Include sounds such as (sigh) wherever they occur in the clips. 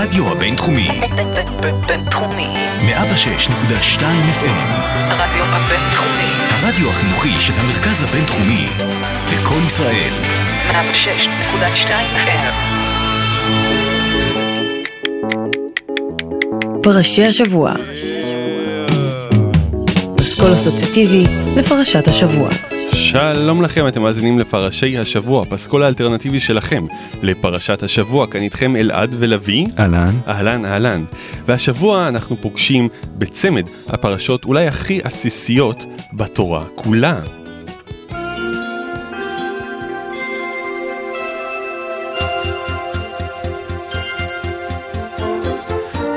הרדיו הבינתחומי. בינתחומי. 106.2 FM. הרדיו הבינתחומי. הרדיו החינוכי של המרכז הבינתחומי. לקום ישראל. 106.2 FM. פרשי השבוע. פסקול אסוציאטיבי לפרשת השבוע. שלום לכם, אתם מאזינים לפרשי השבוע, פסקול האלטרנטיבי שלכם לפרשת השבוע, כאן איתכם אלעד ולוי. אהלן. אהלן, אהלן. והשבוע אנחנו פוגשים בצמד הפרשות אולי הכי עסיסיות בתורה כולה.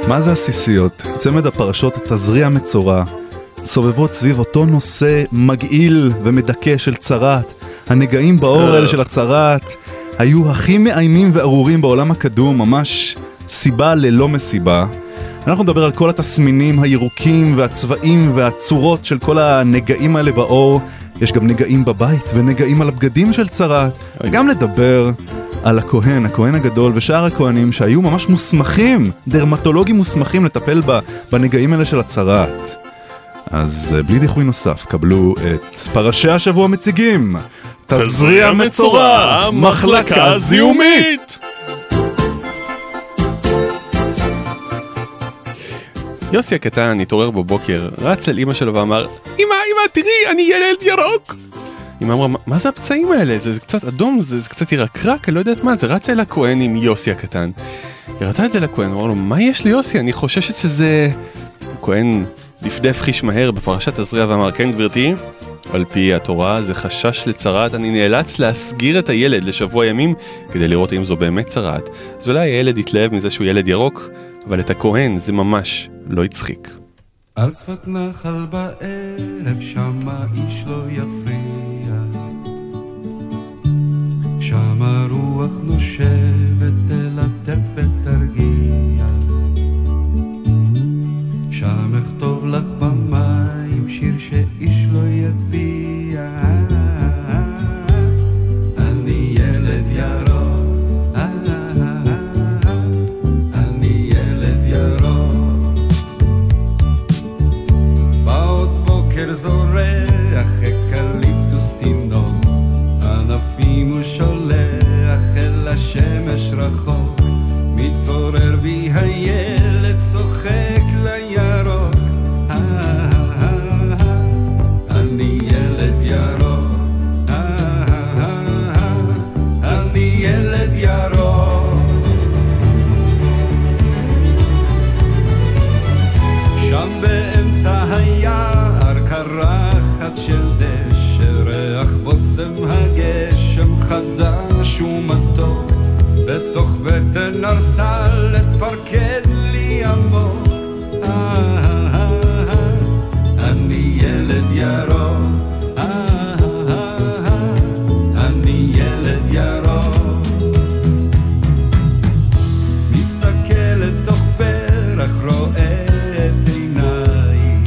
מה זה עסיסיות? צמד הפרשות תזריע מצורע, סובבות סביב אותו נושא מגעיל ומדכא של צרת. הנגעים באור האלה של הצרת היו הכי מאיימים וארורים בעולם הקדום, ממש סיבה ללא מסיבה. אנחנו נדבר על כל התסמינים הירוקים והצבעים והצורות של כל הנגעים האלה באור. יש גם נגעים בבית ונגעים על הבגדים של צרת. גם נדבר על הכהן, הכהן הגדול ושאר הכהנים שהיו ממש מוסמכים, דרמטולוגים מוסמכים לטפל בנגעים האלה של הצרת. אז אה, בלי דיחוי נוסף, קבלו את פרשי השבוע מציגים. תזריע מצורע, מחלקה זיהומית! יוסי הקטן התעורר בבוקר, רץ אל אמא שלו ואמר, אמא, אמא, תראי, אני ילד ירוק! אמא אמרה, "מה- זה הפצעים האלה? זה, זה קצת אדום, זה, זה קצת ירקרק, אני לא יודעת מה, זה רץ אל הכהן עם יוסי הקטן. היא הראתה את זה לכהן, הוא אמר לו, מה יש ליוסי? אני חוששת שזה... הכהן דפדף חיש מהר בפרשת תזריע ואמר, כן גברתי, על פי התורה זה חשש לצרעת, אני נאלץ להסגיר את הילד לשבוע ימים כדי לראות אם זו באמת צרעת. אז אולי הילד יתלהב מזה שהוא ילד ירוק, אבל את הכהן זה ממש לא הצחיק. על שפת נחל בערב שמה איש לא יפריע שמה רוח נושבת תלטף ותרגיע проход. בטן ארסלת פרקד לי עמוק. אה, אה, אה, אני ילד ירוק. אני ילד ירוק. מסתכל לתוך פרח, רואה את עיניי.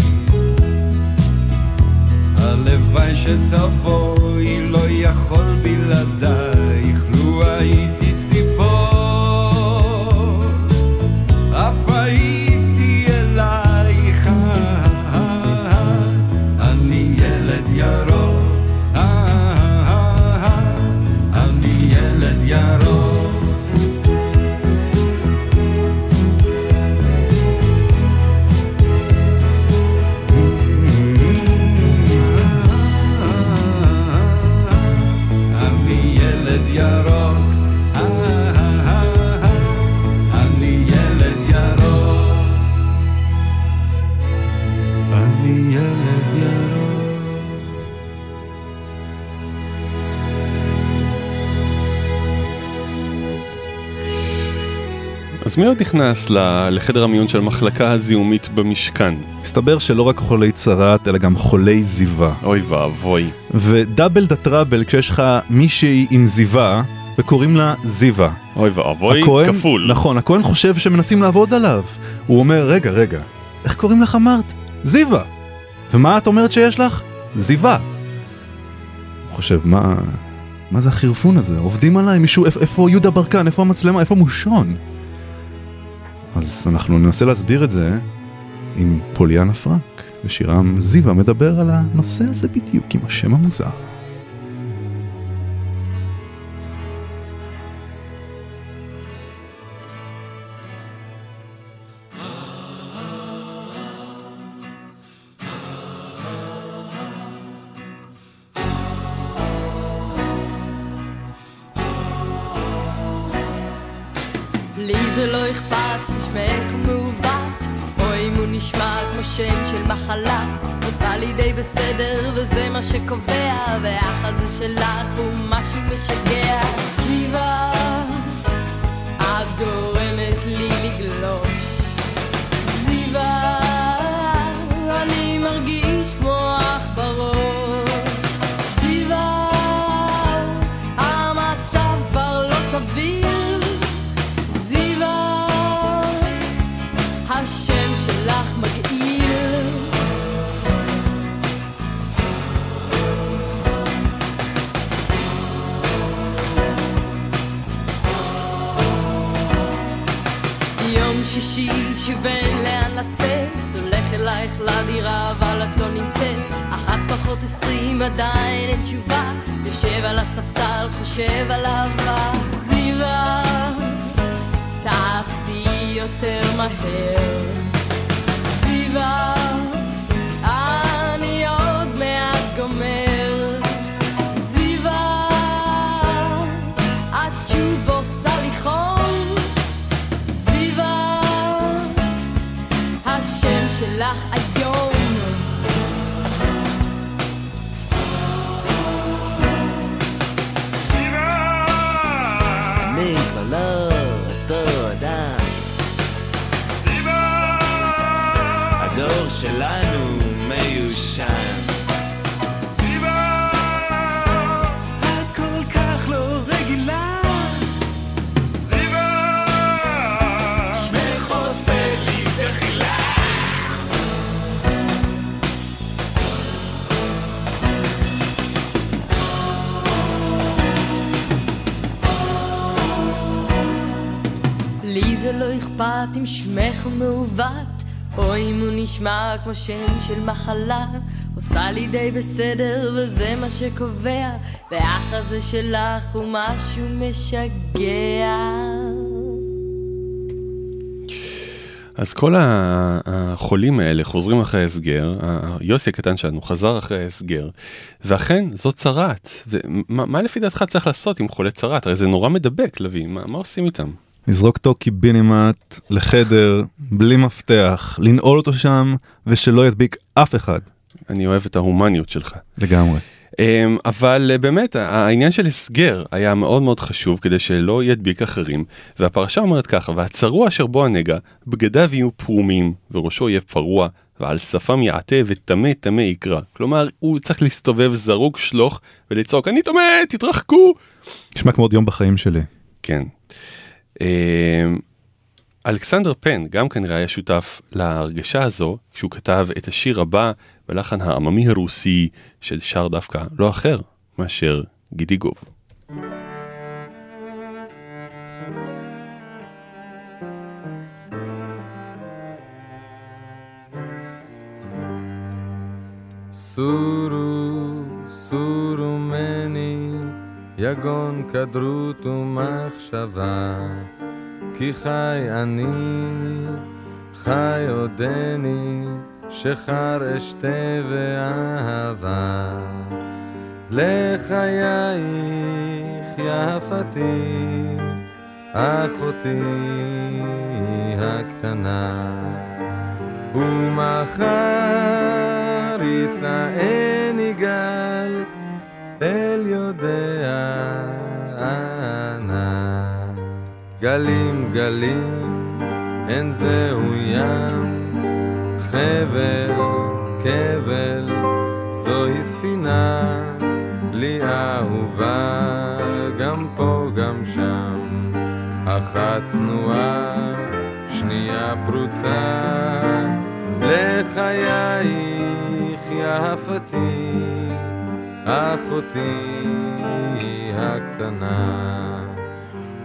הלוואי שתבואי, מי עוד נכנס לחדר המיון של המחלקה הזיהומית במשכן? מסתבר שלא רק חולי צרת, אלא גם חולי זיווה. אוי ואבוי. ודאבל דה טראבל כשיש לך מישהי עם זיווה, וקוראים לה זיווה. אוי ואבוי, הכהן- כפול. נכון, הכהן חושב שמנסים לעבוד עליו. הוא אומר, רגע, רגע, איך קוראים לך אמרת? זיווה. ומה את אומרת שיש לך? זיווה. הוא חושב, מה... מה זה החרפון הזה? עובדים עליי? מישהו, איפה יהודה ברקן? איפה המצלמה? איפה מושון? אז אנחנו ננסה להסביר את זה עם פוליאנה פרנק, ושירם זיווה מדבר על הנושא הזה בדיוק עם השם המוזר. בסדר, וזה מה שקובע, והחזה שלך הוא משהו משגע. סביבה, שישי שוב לאן לצאת, הולך אלייך לדירה אבל את לא נמצאת, אחת פחות עשרים עדיין אין תשובה, יושב על הספסל חושב על אהבה. זיווה תעשי יותר מהר. זיווה, אני עוד מעט גומר. אכפת אם שמך מעוות, או אם הוא נשמע כמו שם של מחלה. עושה לי די בסדר, וזה מה שקובע, והאח הזה שלך הוא משהו משגע. אז כל החולים האלה חוזרים אחרי ההסגר, יוסי הקטן שלנו חזר אחרי ההסגר, ואכן זו צרעת. מה לפי דעתך צריך לעשות עם חולה צרעת? הרי זה נורא מדבק, לביא, מה, מה עושים איתם? לזרוק אותו קיבינימט לחדר, בלי מפתח, לנעול אותו שם, ושלא ידביק אף אחד. אני אוהב את ההומניות שלך. לגמרי. אמ, אבל אה, באמת העניין של הסגר היה מאוד מאוד חשוב כדי שלא ידביק אחרים והפרשה אומרת ככה והצרוע אשר בו הנגע בגדיו יהיו פרומים וראשו יהיה פרוע ועל שפם יעטה וטמא טמא יקרא כלומר הוא צריך להסתובב זרוק שלוך ולצעוק אני טמא תתרחקו נשמע כמו עוד יום בחיים שלי. כן. אמ, אלכסנדר פן גם כנראה היה שותף להרגשה הזו כשהוא כתב את השיר הבא בלחן העממי הרוסי של שר דווקא לא אחר מאשר גידיגוב. סורו, סורו יגון כדרות ומחשבה, כי חי אני, חי עודני, שחר אשתה ואהבה. לחייך יפתי, אחותי הקטנה. ומחר יישאני גל אל יודע אנה. גלים גלים אין זהו ים, חבל כבל זוהי ספינה, לי אהובה. גם פה גם שם, אחת צנועה שנייה פרוצה, לחייך יפתי, אחותי הקטנה.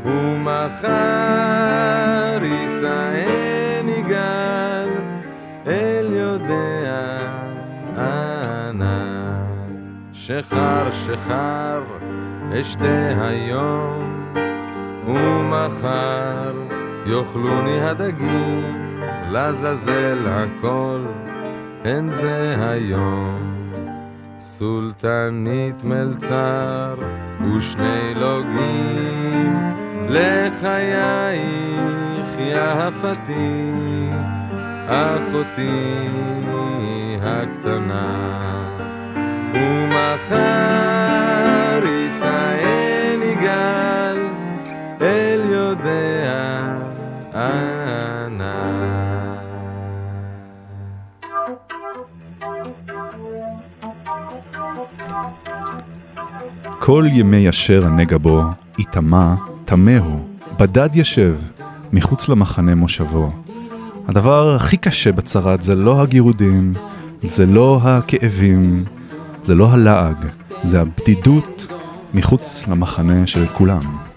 ומחר יישאן גל, אל יודע ענה. שחר שחר אשתה היום ומחר יאכלוני הדגים לזזל הכל אין זה היום סולטנית מלצר ושני לוגים לחייך יפתי אחותי הקטנה. ומחר כל ימי אשר הנגע בו, יטמע, טמא הוא, בדד ישב, מחוץ למחנה מושבו. הדבר הכי קשה בצרת זה לא הגירודים, זה לא הכאבים, זה לא הלעג, זה הבדידות מחוץ למחנה של כולם.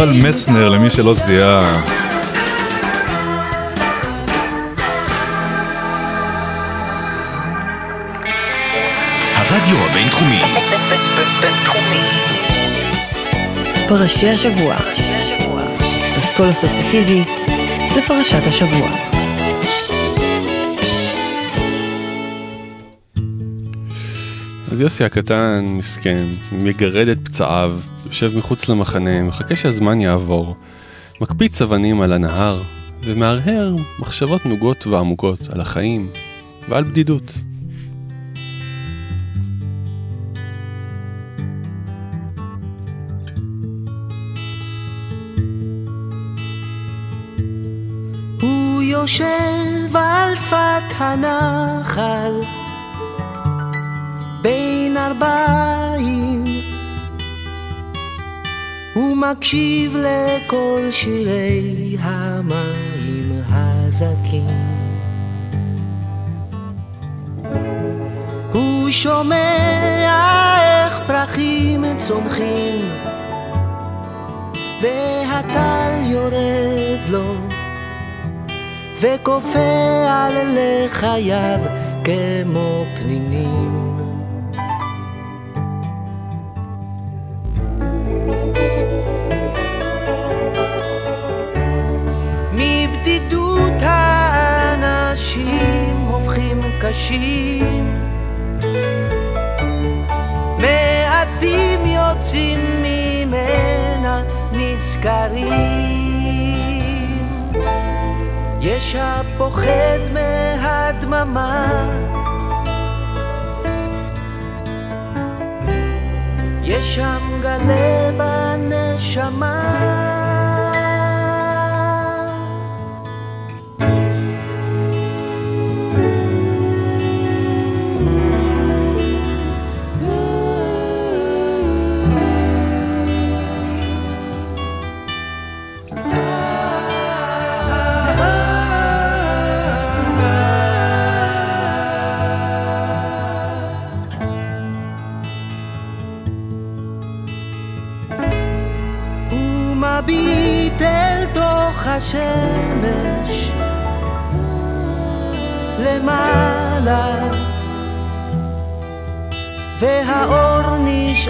יובל מסנר, למי שלא זיהה. הרדיו הבינתחומי. פרשי השבוע. פרשי השבוע. אסכול אסוציאטיבי לפרשת השבוע. יוסי הקטן, מסכן, מגרד את פצעיו, יושב מחוץ למחנה, מחכה שהזמן יעבור, מקפיץ אבנים על הנהר, ומהרהר מחשבות נוגות ועמוקות על החיים ועל בדידות. יושב על שפת הנחל בין ארבעים הוא מקשיב לכל שירי המים הזכים הוא שומע איך פרחים צומחים והטל יורד לו וכופה על לחייו כמו פנינים. קשים מעטים יוצאים ממנה נזכרים. יש הפוחד מהדממה. יש שם גלה בנשמה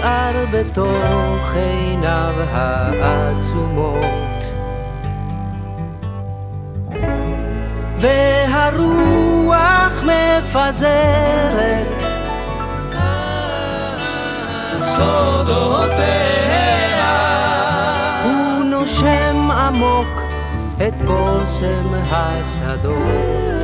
נשאר בתוך עיניו העצומות. והרוח מפזרת סודותיה. הוא נושם עמוק את בושם השדות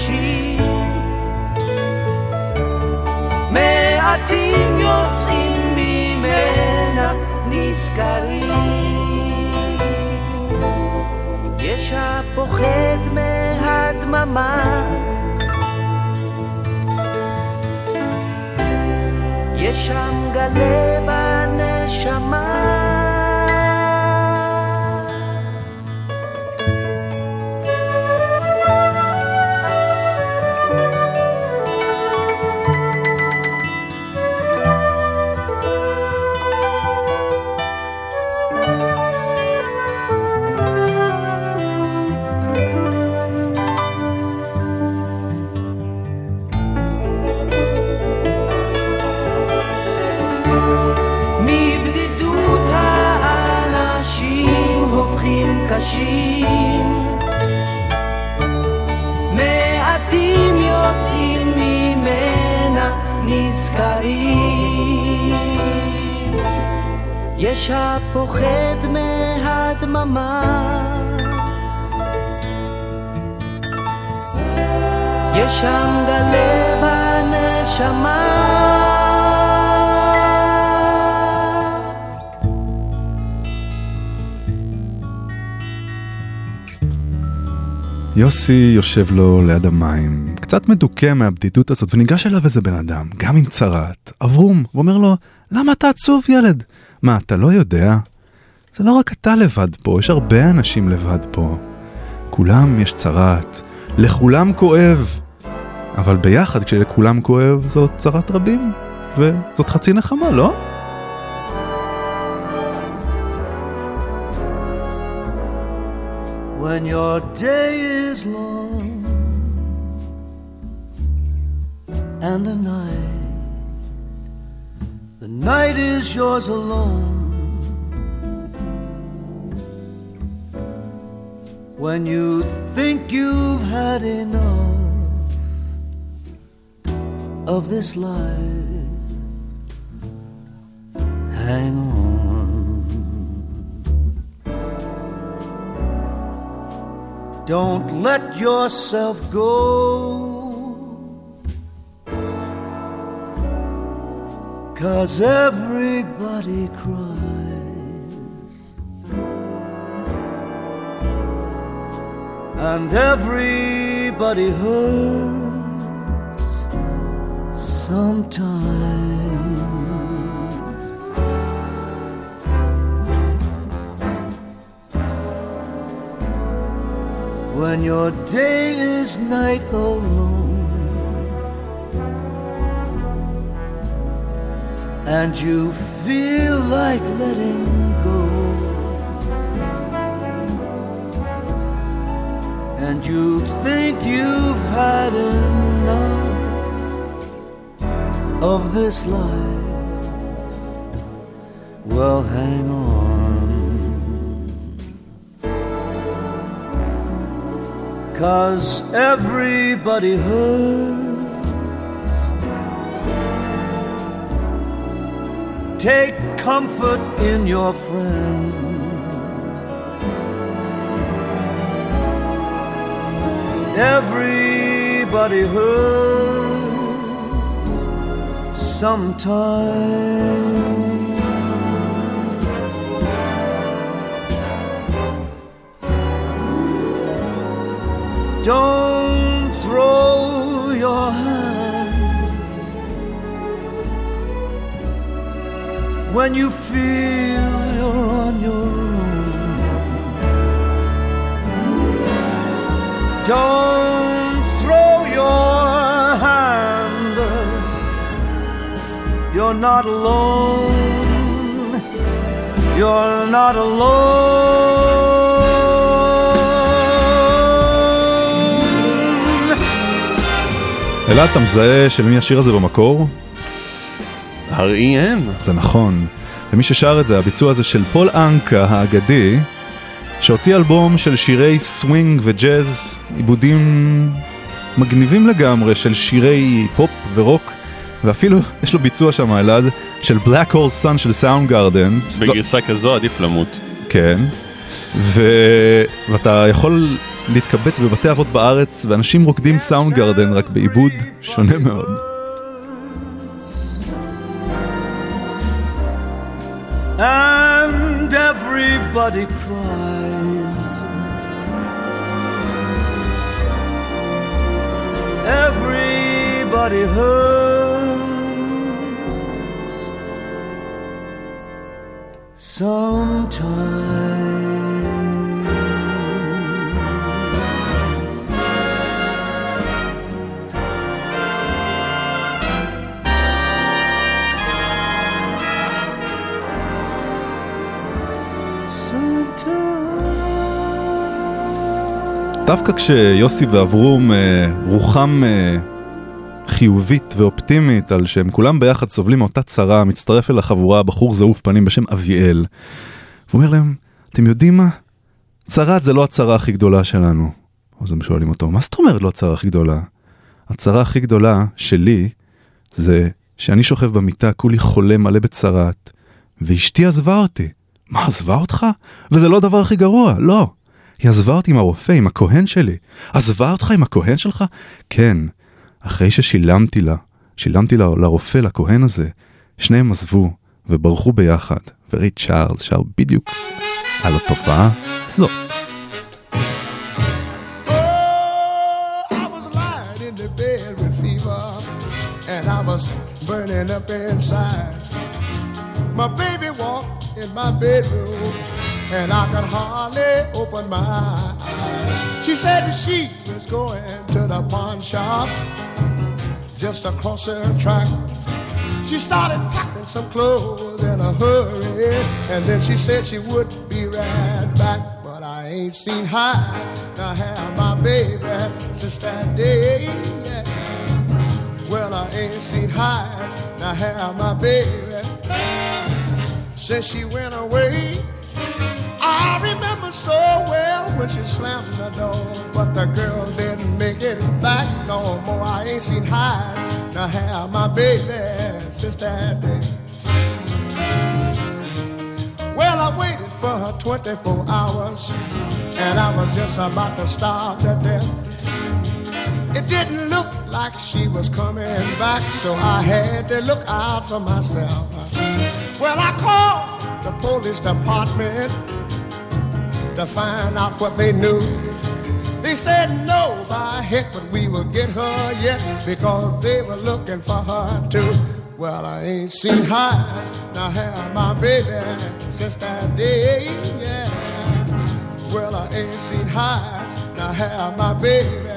קשים מעטים יוצאים ממנה נזכרים יש הפוחד מהדממה. יש שם גלה בנשמה יוסי יושב לו ליד המים, קצת מדוכא מהבדידות הזאת, וניגש אליו איזה בן אדם, גם עם צרת, אברום, ואומר לו, למה אתה עצוב ילד? מה, אתה לא יודע? זה לא רק אתה לבד פה, יש הרבה אנשים לבד פה. כולם יש צרת, לכולם כואב. אבל ביחד, כשלכולם כואב, זאת צרת רבים, וזאת חצי נחמה, לא? When your day is long and the night, the night is yours alone. When you think you've had enough of this life, hang on. Don't let yourself go. Cause everybody cries And everybody hurts sometimes When your day is night alone. And you feel like letting go, and you think you've had enough of this life, well, hang on. Cause everybody hurts. Take comfort in your friends. Everybody hurts sometimes. Don't throw your hand when you feel you're on your own. Don't throw your hand. You're not alone. You're not alone. אלעד, אתה מזהה של מי השיר הזה במקור? R.E.M. זה נכון. ומי ששר את זה, הביצוע הזה של פול אנקה האגדי, שהוציא אלבום של שירי סווינג וג'אז, עיבודים מגניבים לגמרי של שירי פופ ורוק, ואפילו יש לו ביצוע שם, אלעד, של Black Hole Sun של סאונדגארדן. בגרסה כזו עדיף למות. כן. ו... ואתה יכול להתקבץ בבתי אבות בארץ, ואנשים רוקדים סאונד גארדן רק בעיבוד שונה מאוד. and everybody cries. Everybody hurts sometimes. דווקא כשיוסי ואברום אה, רוחם אה, חיובית ואופטימית על שהם כולם ביחד סובלים מאותה צרה, מצטרף אל החבורה בחור זעוף פנים בשם אביאל. הוא אומר להם, אתם יודעים מה? צרת זה לא הצרה הכי גדולה שלנו. אז הם שואלים אותו, מה זאת אומרת לא הצרה הכי גדולה? הצרה הכי גדולה שלי זה שאני שוכב במיטה כולי חולה מלא בצרת, ואשתי עזבה אותי. מה, עזבה אותך? וזה לא הדבר הכי גרוע, לא. היא עזבה אותי עם הרופא, עם הכהן שלי. עזבה אותך עם הכהן שלך? כן. אחרי ששילמתי לה, שילמתי לה, לרופא, לכהן הזה, שניהם עזבו וברחו ביחד, וריי צ'ארלס שר בדיוק על התופעה הזאת. Was burning up inside. My baby walked in my bedroom, and I could hardly open my eyes. She said she was going to the pawn shop just across the track. She started packing some clothes in a hurry, and then she said she would be right back. But I ain't seen her, Now have my baby since that day. Well, I ain't seen her, Now have my baby since she went away. I remember so well when she slammed the door, but the girl didn't make it back no more. I ain't seen high. Now have my baby since that day. Well, I waited for her 24 hours, and I was just about to starve to death. It didn't look like she was coming back, so I had to look out for myself. Well, I called the police department to find out what they knew. They said no, by heck, but we will get her yet because they were looking for her too. Well, I ain't seen her, now have my baby since that day, yeah. Well, I ain't seen her, now have my baby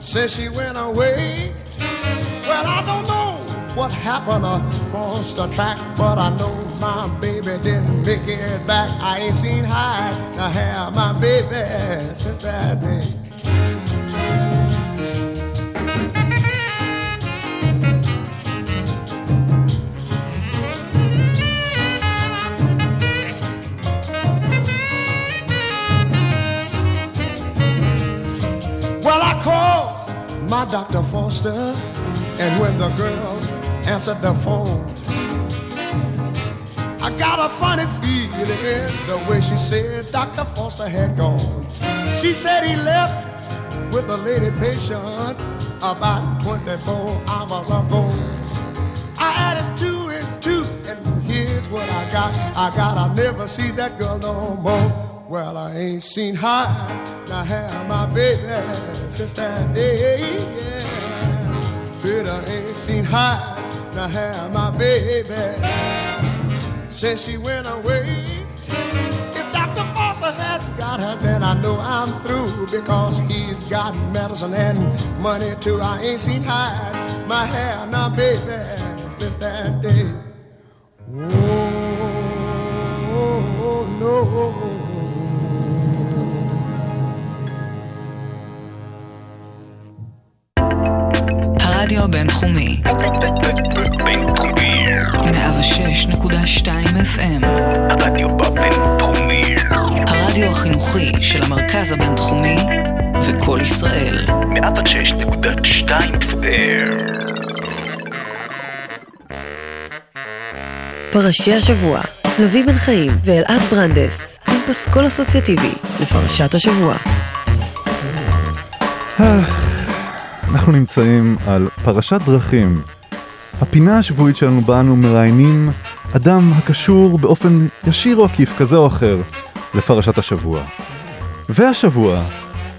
since she went away. Well, I don't know what happened across the track, but I know my baby didn't make it back. I ain't seen her, now have my baby since that day. Well, I called my Dr. Foster, and when the girl answered the phone, I got a funny feeling the way she said Dr. Foster had gone. She said he left with a lady patient about 24 hours ago. I added two and two, and here's what I got. I got, I'll never see that girl no more. Well, I ain't seen her, now have my baby since that day, yeah. But I ain't seen her, now have my baby since she went away. If Dr. Foster has got her, then I know I'm through because he's got medicine and money too. I ain't seen her, my hair, now baby, since that day. Oh, oh, oh, oh no. הרדיו הבינתחומי. בינתחומי. 106.2 FM. הרדיו בבינתחומי. הרדיו החינוכי של המרכז הבינתחומי זה קול ישראל. 106.2 FM. פרשי השבוע, לוי בן חיים ואלעד ברנדס, עם פסקול אסוציאטיבי לפרשת השבוע. אנחנו נמצאים על פרשת דרכים. הפינה השבועית שלנו בה אנו מראיינים אדם הקשור באופן ישיר או עקיף כזה או אחר לפרשת השבוע. והשבוע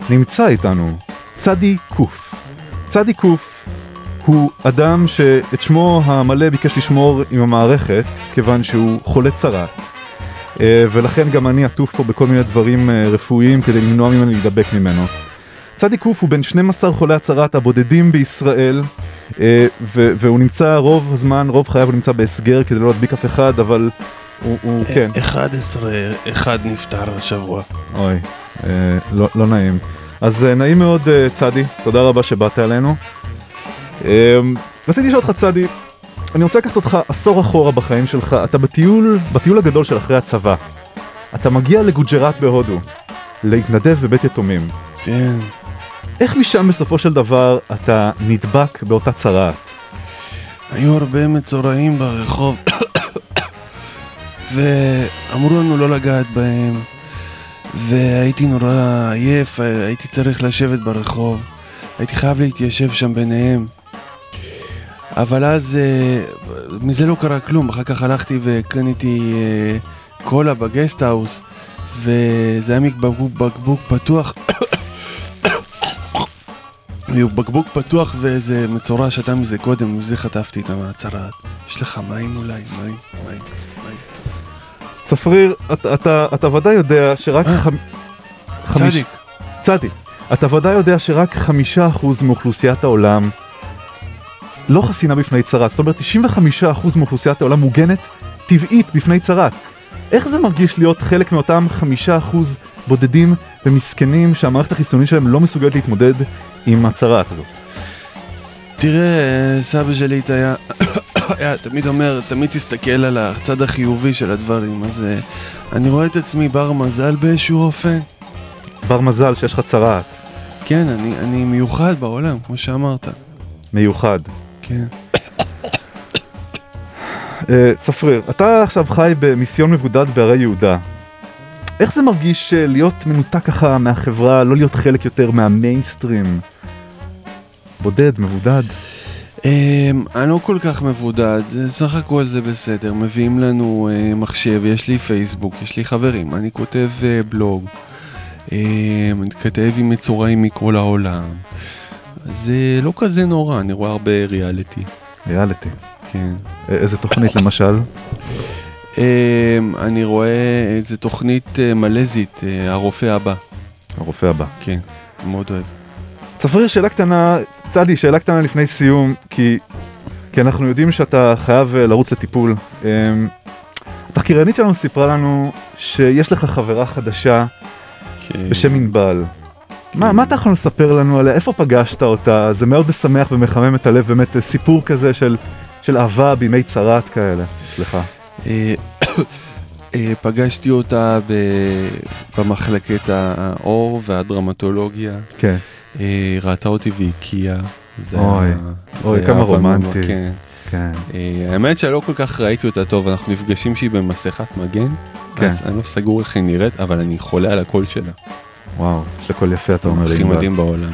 נמצא איתנו צדי קוף. צדי קוף הוא אדם שאת שמו המלא ביקש לשמור עם המערכת כיוון שהוא חולה צרעת. אה, ולכן גם אני עטוף פה בכל מיני דברים אה, רפואיים כדי למנוע ממני להידבק ממנו. צדי קוף הוא בין 12 חולי הצרעת הבודדים בישראל, אה, ו- והוא נמצא רוב הזמן, רוב חייו הוא נמצא בהסגר כדי לא להדביק אף אחד, אבל הוא, הוא כן. 11, אחד נפטר השבוע. אוי, אה, לא, לא נעים. אז אה, נעים מאוד אה, צדי, תודה רבה שבאת אלינו. אה, רציתי לשאול אותך צדי, אני רוצה לקחת אותך עשור אחורה בחיים שלך, אתה בטיול, בטיול הגדול של אחרי הצבא. אתה מגיע לגוג'ראט בהודו, להתנדב בבית יתומים. כן. איך משם בסופו של דבר אתה נדבק באותה צרעת? היו הרבה מצורעים ברחוב, ואמרו לנו לא לגעת בהם, והייתי נורא עייף, הייתי צריך לשבת ברחוב, הייתי חייב להתיישב שם ביניהם. אבל אז אה, מזה לא קרה כלום, אחר כך הלכתי וקניתי אה, קולה בגסטהאוס, וזה היה מבקבוק בקבוק פתוח. בקבוק פתוח ואיזה מצורע שתה מזה קודם, מזה חטפתי את הצרעת. יש לך מים אולי? מים? מים? מים? צפריר, אתה, אתה, אתה ודאי יודע שרק אה, חמ... חמיש... צדיק. צדיק. אתה ודאי יודע שרק חמישה אחוז מאוכלוסיית העולם לא חסינה בפני צרעת. זאת אומרת, 95% מאוכלוסיית העולם מוגנת טבעית בפני צרעת. איך זה מרגיש להיות חלק מאותם חמישה אחוז בודדים ומסכנים שהמערכת החיסונית שלהם לא מסוגלת להתמודד עם הצרעת הזאת? תראה, סבא שלי היה, היה תמיד אומר, תמיד תסתכל על הצד החיובי של הדברים, אז אה, אני רואה את עצמי בר מזל באיזשהו אופן. בר מזל שיש לך צרעת. כן, אני, אני מיוחד בעולם, כמו שאמרת. מיוחד. כן. אה, צפריר, אתה עכשיו חי במיסיון מבודד בהרי יהודה. איך זה מרגיש אה, להיות מנותק ככה מהחברה, לא להיות חלק יותר מהמיינסטרים? בודד, מבודד. אמ, אני לא כל כך מבודד, סך הכל זה בסדר, מביאים לנו אה, מחשב, יש לי פייסבוק, יש לי חברים, אני כותב אה, בלוג, אמ, אני כותב עם מצורעים מכל העולם. זה לא כזה נורא, אני רואה הרבה ריאליטי. ריאליטי. כן. איזה תוכנית למשל? אמ, אני רואה איזה תוכנית אה, מלזית, אה, הרופא הבא. הרופא הבא. כן, מאוד אוהב. צפריר, שאלה קטנה, צדי, שאלה קטנה לפני סיום, כי, כי אנחנו יודעים שאתה חייב אה, לרוץ לטיפול. אמ, התחקירנית שלנו סיפרה לנו שיש לך חברה חדשה כן. בשם ענבל. מה, מה אתה יכול לספר לנו עליה? איפה פגשת אותה? זה מאוד משמח ומחמם את הלב, באמת סיפור כזה של, של אהבה בימי צרת כאלה. סליחה. אה, (coughs) אה, פגשתי אותה במחלקת העור והדרמטולוגיה. כן. אה, ראתה אותי והקיאה. אוי, אוי, כמה רומנטי. כן. כן. האמת שלא כל כך ראיתי אותה טוב, אנחנו נפגשים שהיא במסכת מגן. כן. אז אני לא סגור איך היא נראית, אבל אני חולה על הקול שלה. וואו, יש לה קול יפה, אתה אומר. הכי. מדהים בעולם.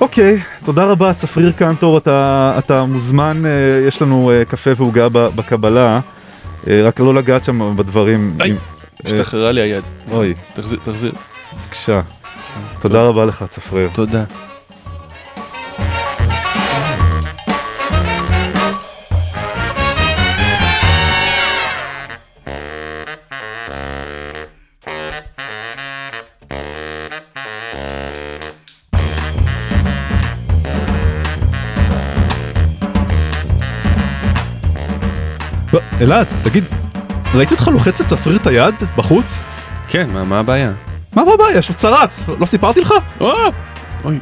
אוקיי, תודה רבה, צפריר קנטור, אתה, אתה מוזמן, יש לנו קפה ועוגה בקבלה, רק לא לגעת שם בדברים. אם- השתחררה לי היד. אוי, תחזיר, תחזיר. בבקשה. תודה רבה לך, צפריר. תודה. אלעד, תגיד, ראיתי אותך לוחץ לצפריר את היד בחוץ? כן, מה, מה הבעיה? מה הבעיה? יש צרת, לא סיפרתי לך? אוי,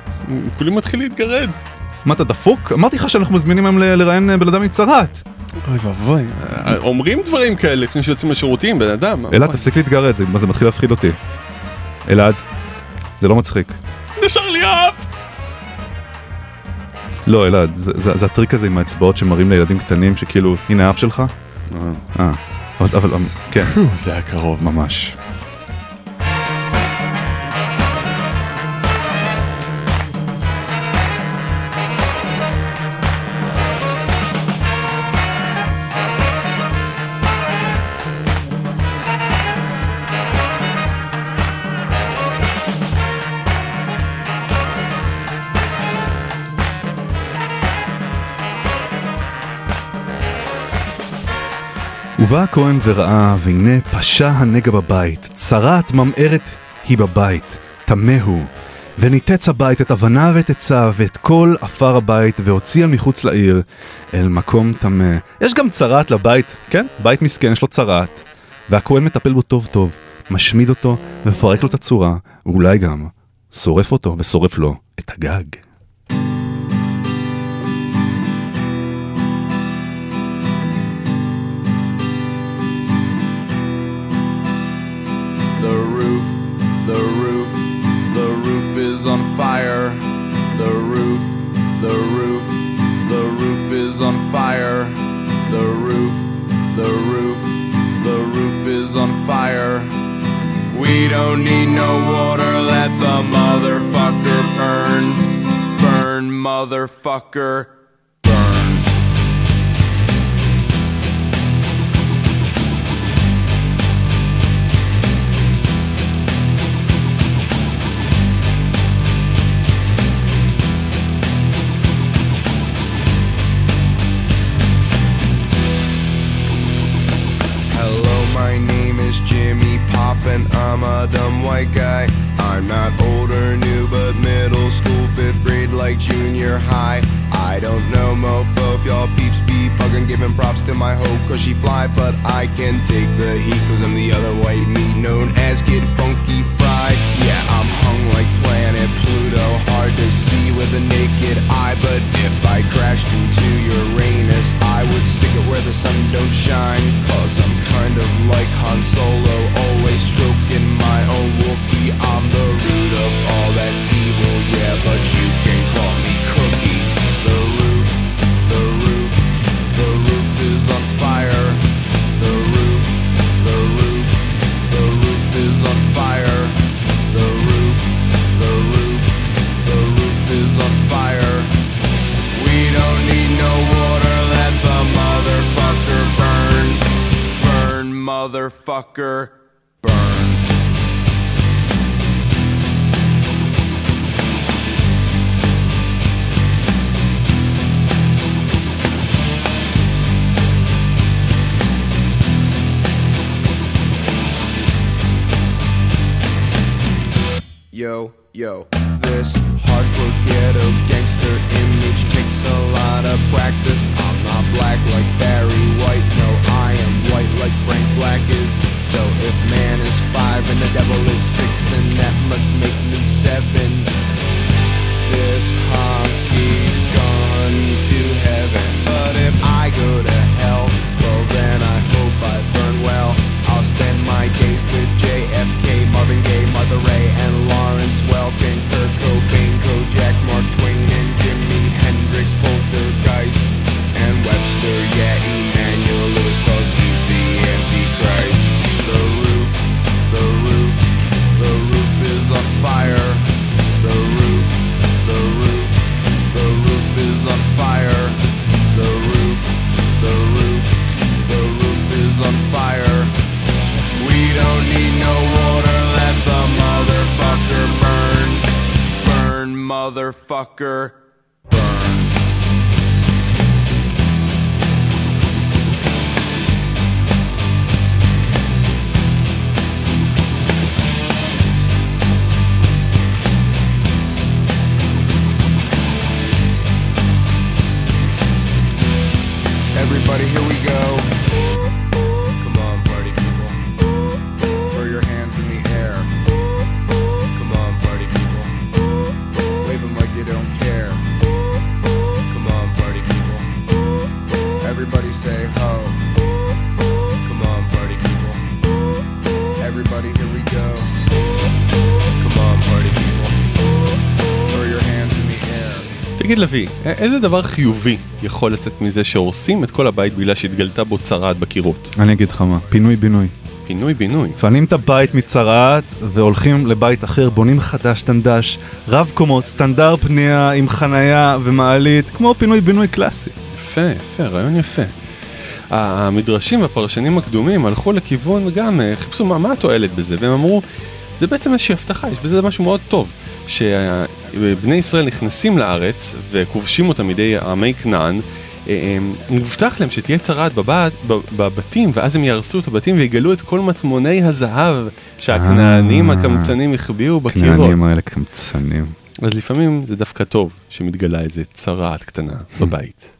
כולי מתחיל להתגרד. מה אתה דפוק? אמרתי לך שאנחנו מזמינים היום לראיין אה, בן אדם עם צרת. אוי ואבוי, אומרים דברים כאלה לפני שיוצאים לשירותים, בן אדם. אלעד, תפסיק להתגרד, זה, זה מתחיל להפחיד אותי. אלעד, זה לא מצחיק. נשר לי האף! לא, אלעד, זה, זה, זה הטריק הזה עם האצבעות שמראים לילדים קטנים שכאילו, הנה האף שלך? אה, אבל, אבל, כן. זה היה קרוב. ממש. ובא הכהן וראה, והנה פשע הנגע בבית, צרת ממארת היא בבית, טמא הוא. וניתץ הבית את אבנה ואת עצה ואת כל עפר הבית, והוציא אל מחוץ לעיר, אל מקום טמא. יש גם צרת לבית, כן? בית מסכן, יש לו צרת. והכהן מטפל בו טוב טוב, משמיד אותו, מפרק לו את הצורה, ואולי גם שורף אותו ושורף לו את הגג. On fire. The roof, the roof, the roof is on fire. The roof, the roof, the roof is on fire. We don't need no water, let the motherfucker burn. Burn, motherfucker. And I'm a dumb white guy. I'm not old or new, but middle school, fifth grade, like junior high. I don't know, mofo, if y'all peeps hugging, giving props to my hoe, cause she fly, but I can take the heat, cause I'm the other white meat known as Kid Funky Fried. Yeah, I'm hung like planet Pluto, hard to see with a naked eye, but if I crashed into Uranus, I would stick it where the sun don't shine, cause I'm kind of like Han Solo, always stroking my own Wookiee. I'm the root of all that's evil, yeah, but you motherfucker, burn. Yo, this hardcore ghetto gangster image takes a lot of practice. I'm not black like Barry White, no, I am white like Frank Black is. So if man is five and the devil is six, then that must make me seven. This hockey's gone to heaven, but if I go to hell, well then I motherfucker. Everybody, here we go. תגיד לוי, איזה דבר חיובי יכול לצאת מזה שהורסים את כל הבית בגלל שהתגלתה בו צרעת בקירות? אני אגיד לך מה, פינוי בינוי. פינוי בינוי. מפנים את הבית מצרעת והולכים לבית אחר, בונים חדש, טנדש, רב קומות, סטנדרט פנייה עם חנייה ומעלית, כמו פינוי בינוי קלאסי. יפה, יפה, רעיון יפה. המדרשים והפרשנים הקדומים הלכו לכיוון גם, אה, חיפשו מה, מה התועלת בזה, והם אמרו, זה בעצם איזושהי הבטחה, יש בזה משהו מאוד טוב, שבני ישראל נכנסים לארץ וכובשים אותם מידי עמי כנען, אה, אה, מובטח להם שתהיה צרעת בבת, בב- בבתים, ואז הם יהרסו את הבתים ויגלו את כל מטמוני הזהב שהכנענים אה. הקמצנים החביאו בקירות. כנענים האלה קמצנים. אז לפעמים זה דווקא טוב שמתגלה איזה צרעת קטנה בבית.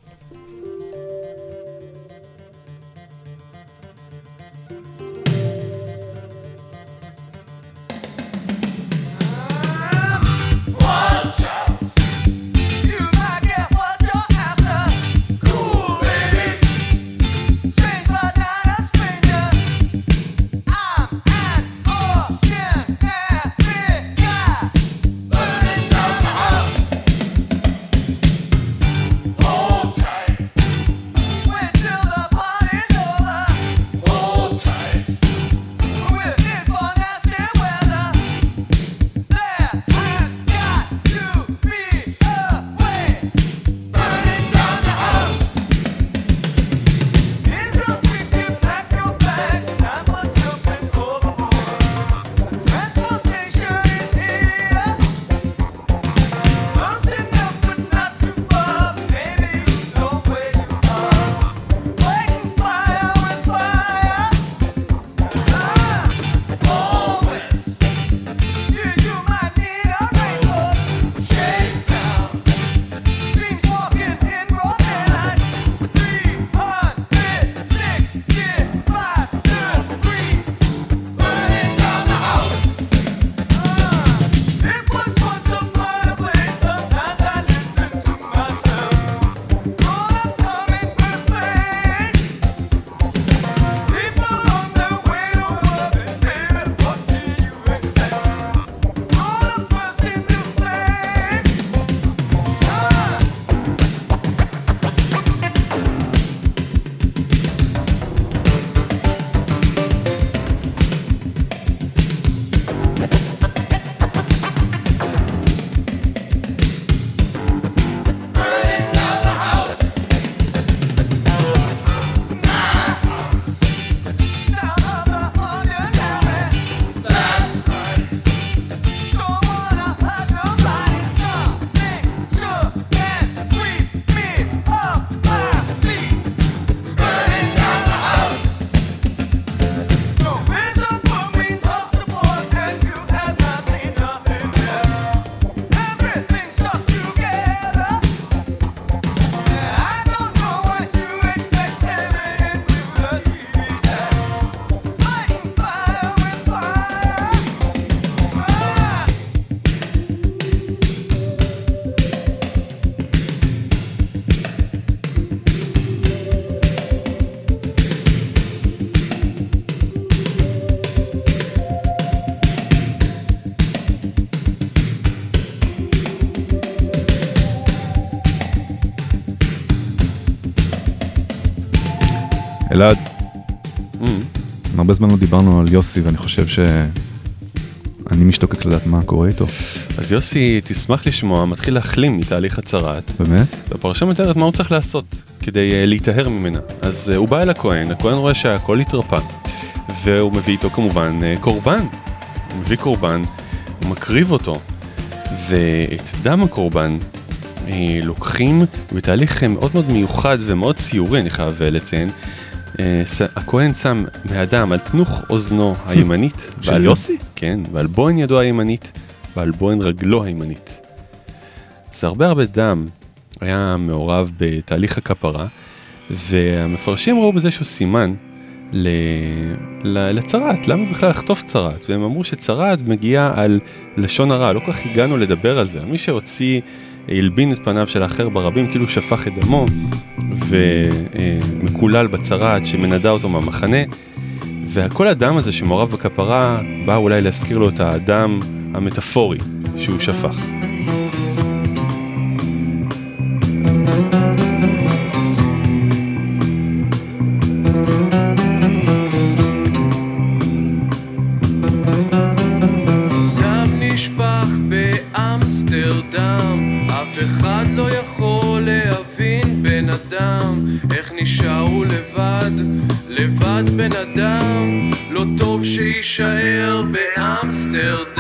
אלעד, Mm. הרבה זמן לא דיברנו על יוסי ואני חושב שאני משתוקק לדעת מה קורה איתו. אז יוסי, תשמח לשמוע, מתחיל להחלים מתהליך הצהרת. באמת? והפרשה מתארת מה הוא צריך לעשות כדי uh, להיטהר ממנה. אז uh, הוא בא אל הכהן, הכהן רואה שהכל התרפא, והוא מביא איתו כמובן uh, קורבן. הוא מביא קורבן, הוא מקריב אותו, ואת דם הקורבן uh, לוקחים בתהליך מאוד מאוד מיוחד ומאוד ציורי, אני חייב לציין. ס- הכהן שם מהדם על תנוך אוזנו (laughs) הימנית. של ועל- יוסי? כן, ועל בוהן ידו הימנית, ועל בוהן רגלו הימנית. זה הרבה הרבה דם היה מעורב בתהליך הכפרה, והמפרשים ראו בזה שהוא סימן ל... לצרעת, למה בכלל לכתוב צרעת? והם אמרו שצרעת מגיעה על לשון הרע, לא כל כך הגענו לדבר על זה. מי שהוציא, הלבין את פניו של האחר ברבים, כאילו שפך את דמו, ומקולל בצרעת שמנדה אותו מהמחנה. וכל הדם הזה שמעורב בכפרה, בא אולי להזכיר לו את הדם המטאפורי שהוא שפך. שיישאר באמסטרדם.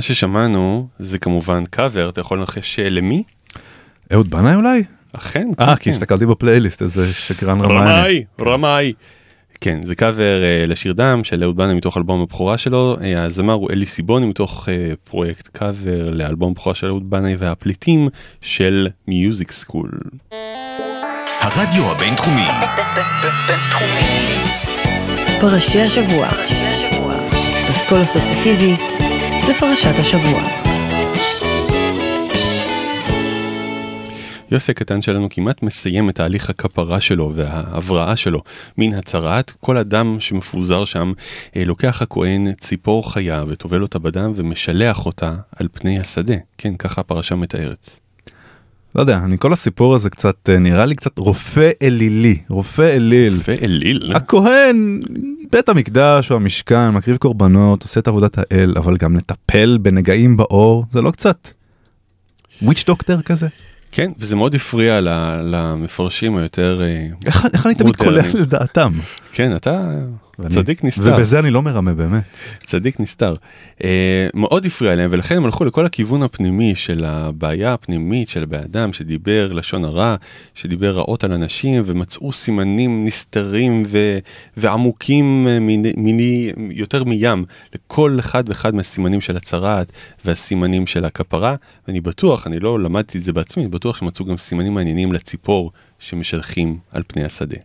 מה ששמענו זה כמובן קאבר, אתה יכול לנחש אה, למי? אהוד בנאי אולי? אכן. אה, כי כן. הסתכלתי בפלייליסט, איזה שקרן רמאי. רמאי, רמאי. כן, זה קאבר אה, לשיר דם של אהוד בנאי מתוך אלבום הבכורה שלו. אה, הזמר הוא אלי סיבוני מתוך אה, פרויקט קאבר לאלבום הבכורה של אהוד בנאי והפליטים של Music School. הרדיו הבינתחומי. פרשי השבוע. אסכול אסוציאטיבי לפרשת השבוע. יוסי הקטן שלנו כמעט מסיים את תהליך הכפרה שלו וההבראה שלו מן הצרעת. כל הדם שמפוזר שם, אה, לוקח הכהן ציפור חיה וטובל אותה בדם ומשלח אותה על פני השדה. כן, ככה הפרשה מתארת. לא יודע, אני כל הסיפור הזה קצת אה, נראה לי קצת רופא אלילי, רופא אליל. רופא אליל? הכהן, בית המקדש או המשכן, מקריב קורבנות, עושה את עבודת האל, אבל גם לטפל בנגעים באור, זה לא קצת וויץ' דוקטר כזה? כן, וזה מאוד הפריע למפרשים היותר... אה, איך איך אני תמיד. קולע לדעתם? כן, אתה ואני- צדיק נסתר. ובזה אני לא מרמה באמת. צדיק נסתר. אה, מאוד הפריע להם ולכן הם הלכו לכל הכיוון הפנימי של הבעיה הפנימית של הבן אדם שדיבר לשון הרע, שדיבר רעות על אנשים ומצאו סימנים נסתרים ו, ועמוקים אה, מיני, מיני, יותר מים לכל אחד ואחד מהסימנים של הצרעת והסימנים של הכפרה ואני בטוח, אני לא למדתי את זה בעצמי, אני בטוח שמצאו גם סימנים מעניינים לציפור שמשלחים על פני השדה.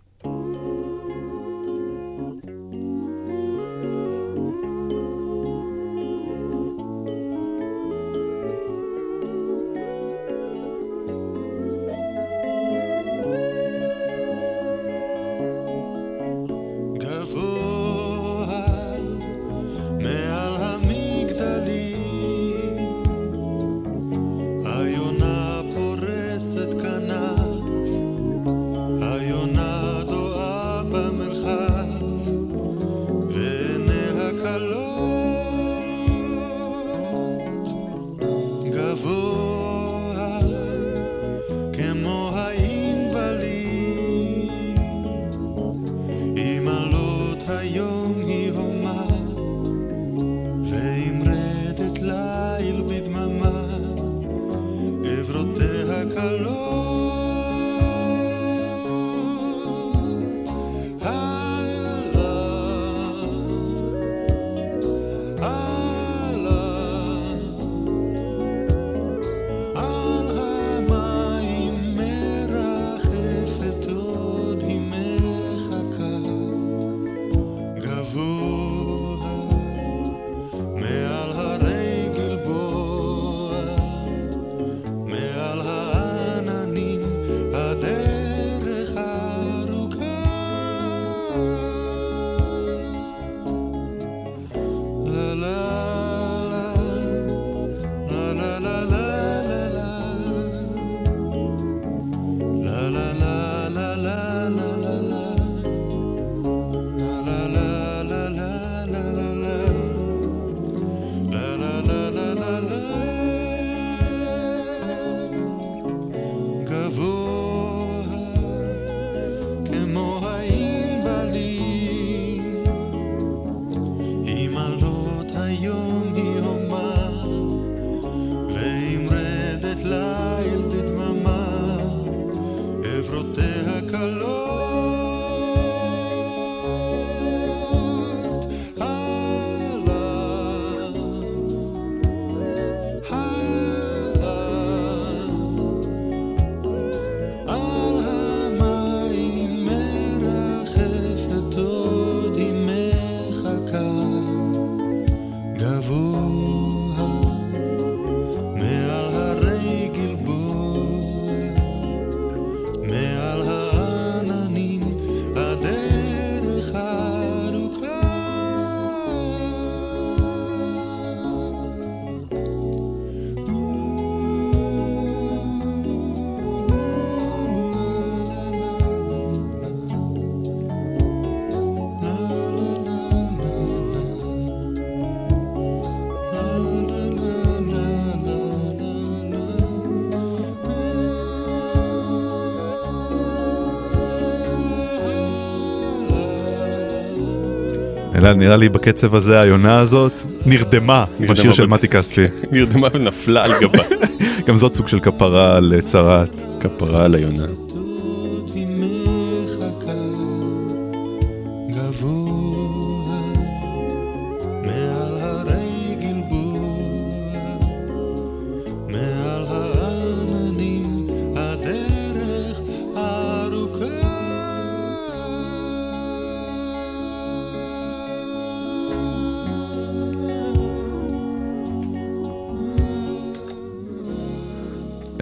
נראה לי בקצב הזה היונה הזאת נרדמה נרדמה בשיר של מתי כספי. נרדמה ונפלה על גבה. (laughs) גם זאת סוג של כפרה על צרעת. כפרה על היונה.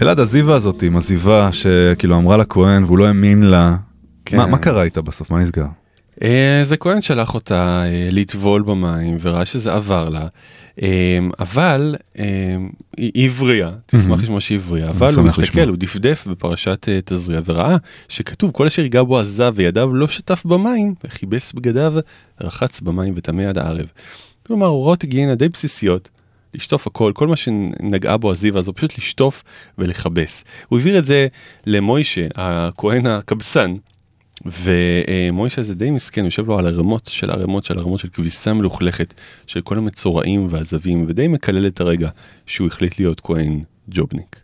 אלעד, הזיווה הזאת עם הזיווה שכאילו אמרה לכהן והוא לא האמין לה. כן. מה מה קרה איתה בסוף? מה נסגר? אה, אז הכהן שלח אותה אה, לטבול במים וראה שזה עבר לה, אה, אבל אה, היא הבריאה, תשמח לשמוע שהיא הבריאה, אבל הוא מסתכל. הוא דפדף בפרשת תזריע וראה שכתוב כל אשר ייגע בו עזב וידיו לא שטף במים וכיבס בגדיו רחץ במים וטמא עד הערב. כלומר הוראות היגיינה די בסיסיות. לשטוף הכל, כל מה שנגעה בו הזיווה הזו, פשוט לשטוף ולכבס. הוא העביר את זה למוישה, הכהן הקבסן, ומוישה זה די מסכן, יושב לו על ערימות של ערימות של ערימות של כביסה מלוכלכת של כל המצורעים והזווים, ודי מקלל את הרגע שהוא החליט להיות כהן ג'ובניק.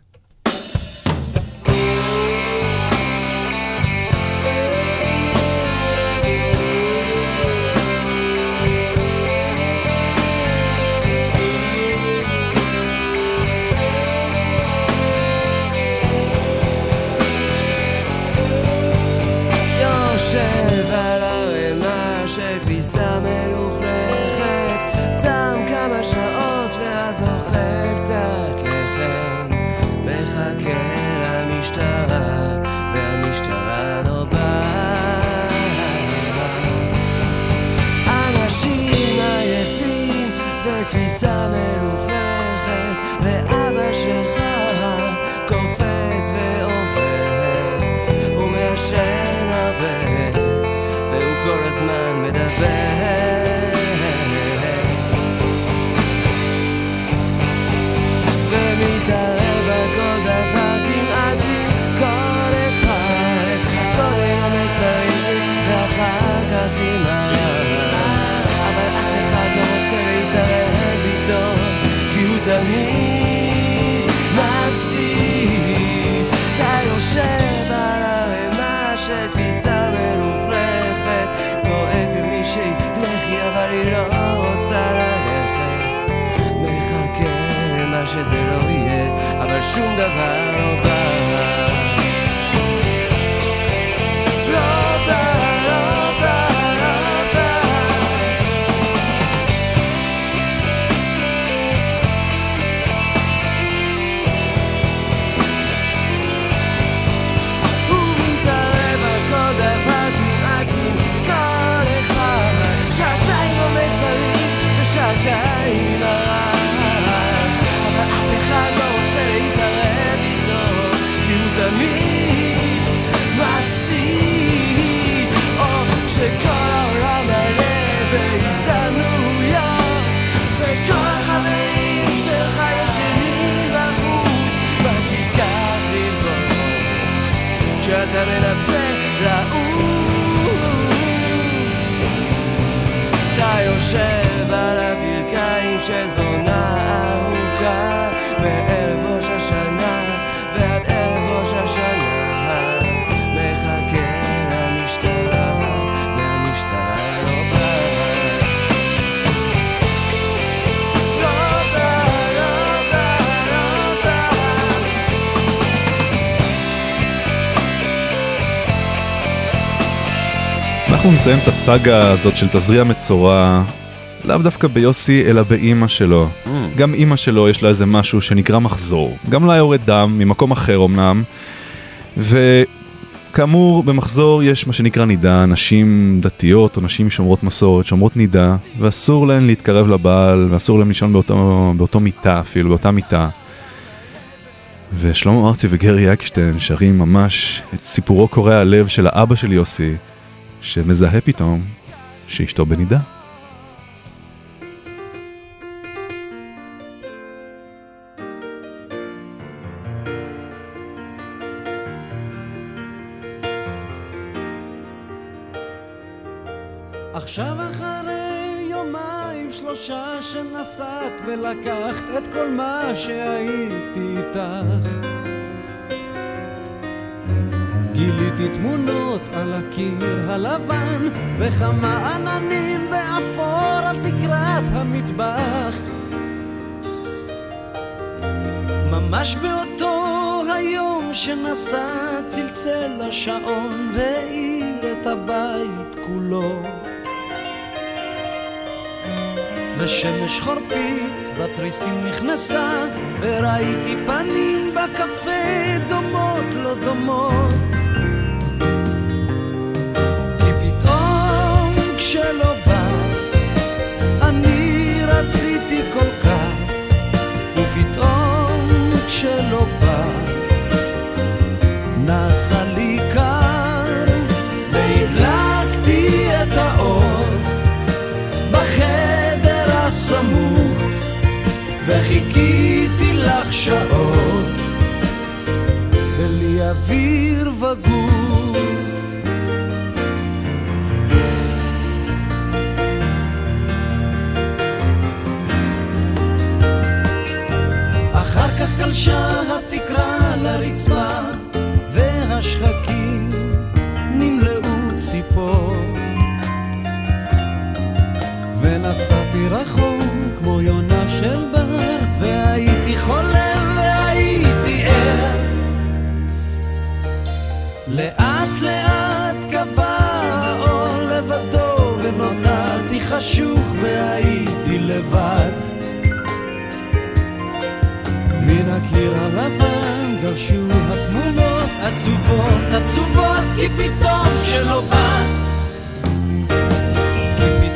יהיה אבל שום דבר לא כשאתה מנסה לעוף אתה יושב על הברכיים של זונה ארוכה אנחנו נסיים את הסאגה הזאת של תזריע מצורע, לאו דווקא ביוסי, אלא באימא שלו. Mm. גם אימא שלו יש לה איזה משהו שנקרא מחזור. גם לה יורד דם, ממקום אחר אמנם. וכאמור, במחזור יש מה שנקרא נידה, נשים דתיות או נשים שומרות מסורת, שומרות נידה, ואסור להן להתקרב לבעל, ואסור להן לישון באותו, באותו מיטה אפילו, באותה מיטה. ושלמה ארצי וגרי אקשטיין שרים ממש את סיפורו קורע הלב של האבא של יוסי, שמזהה פתאום שאשתו בנידה. עכשיו אחרי יומיים שלושה שנסעת ולקחת את כל מה שהייתי איתך גיליתי תמונות על הקיר הלבן וכמה עננים באפור על תקרת המטבח. ממש באותו היום שנסע צלצל השעון והאיר את הבית כולו. ושמש חורפית בתריסים נכנסה וראיתי פנים בקפה דומות לא דומות פתאום כשלא באת אני רציתי כל כך ופתאום כשלא באת נעשה לי קר והדלקתי את האור בחדר הסמוך וחיכיתי לך שעות בלי אוויר וגוף חשוך והייתי לבד. מן הקיר הלבן גרשו התמונות עצובות, עצובות, כי פתאום שלא באת. כי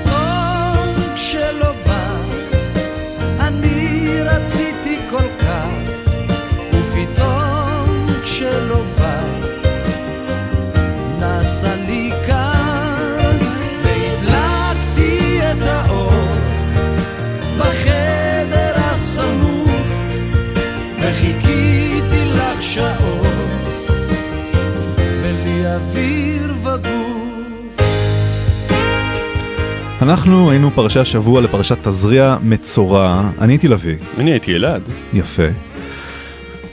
אנחנו היינו פרשי השבוע לפרשת תזריע מצורע, אני הייתי לביא. אני הייתי אלעד. יפה.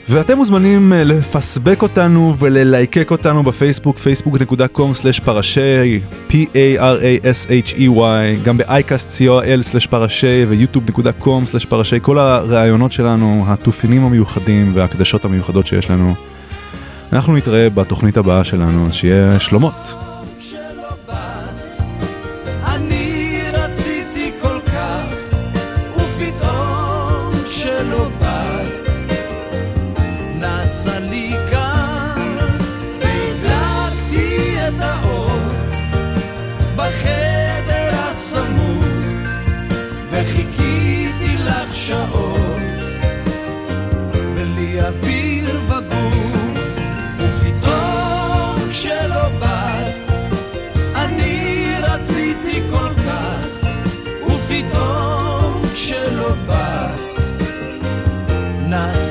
ואתם מוזמנים אה, לפסבק אותנו וללייקק אותנו בפייסבוק, facebook.com/פרשי, p-a-r-a-s-h-e-y, גם ב-iCast co.il/פרשי ויוטיוב.com/פרשי, כל הראיונות שלנו, התופינים המיוחדים וההקדשות המיוחדות שיש לנו. אנחנו נתראה בתוכנית הבאה שלנו, שיהיה שלומות.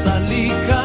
Salika.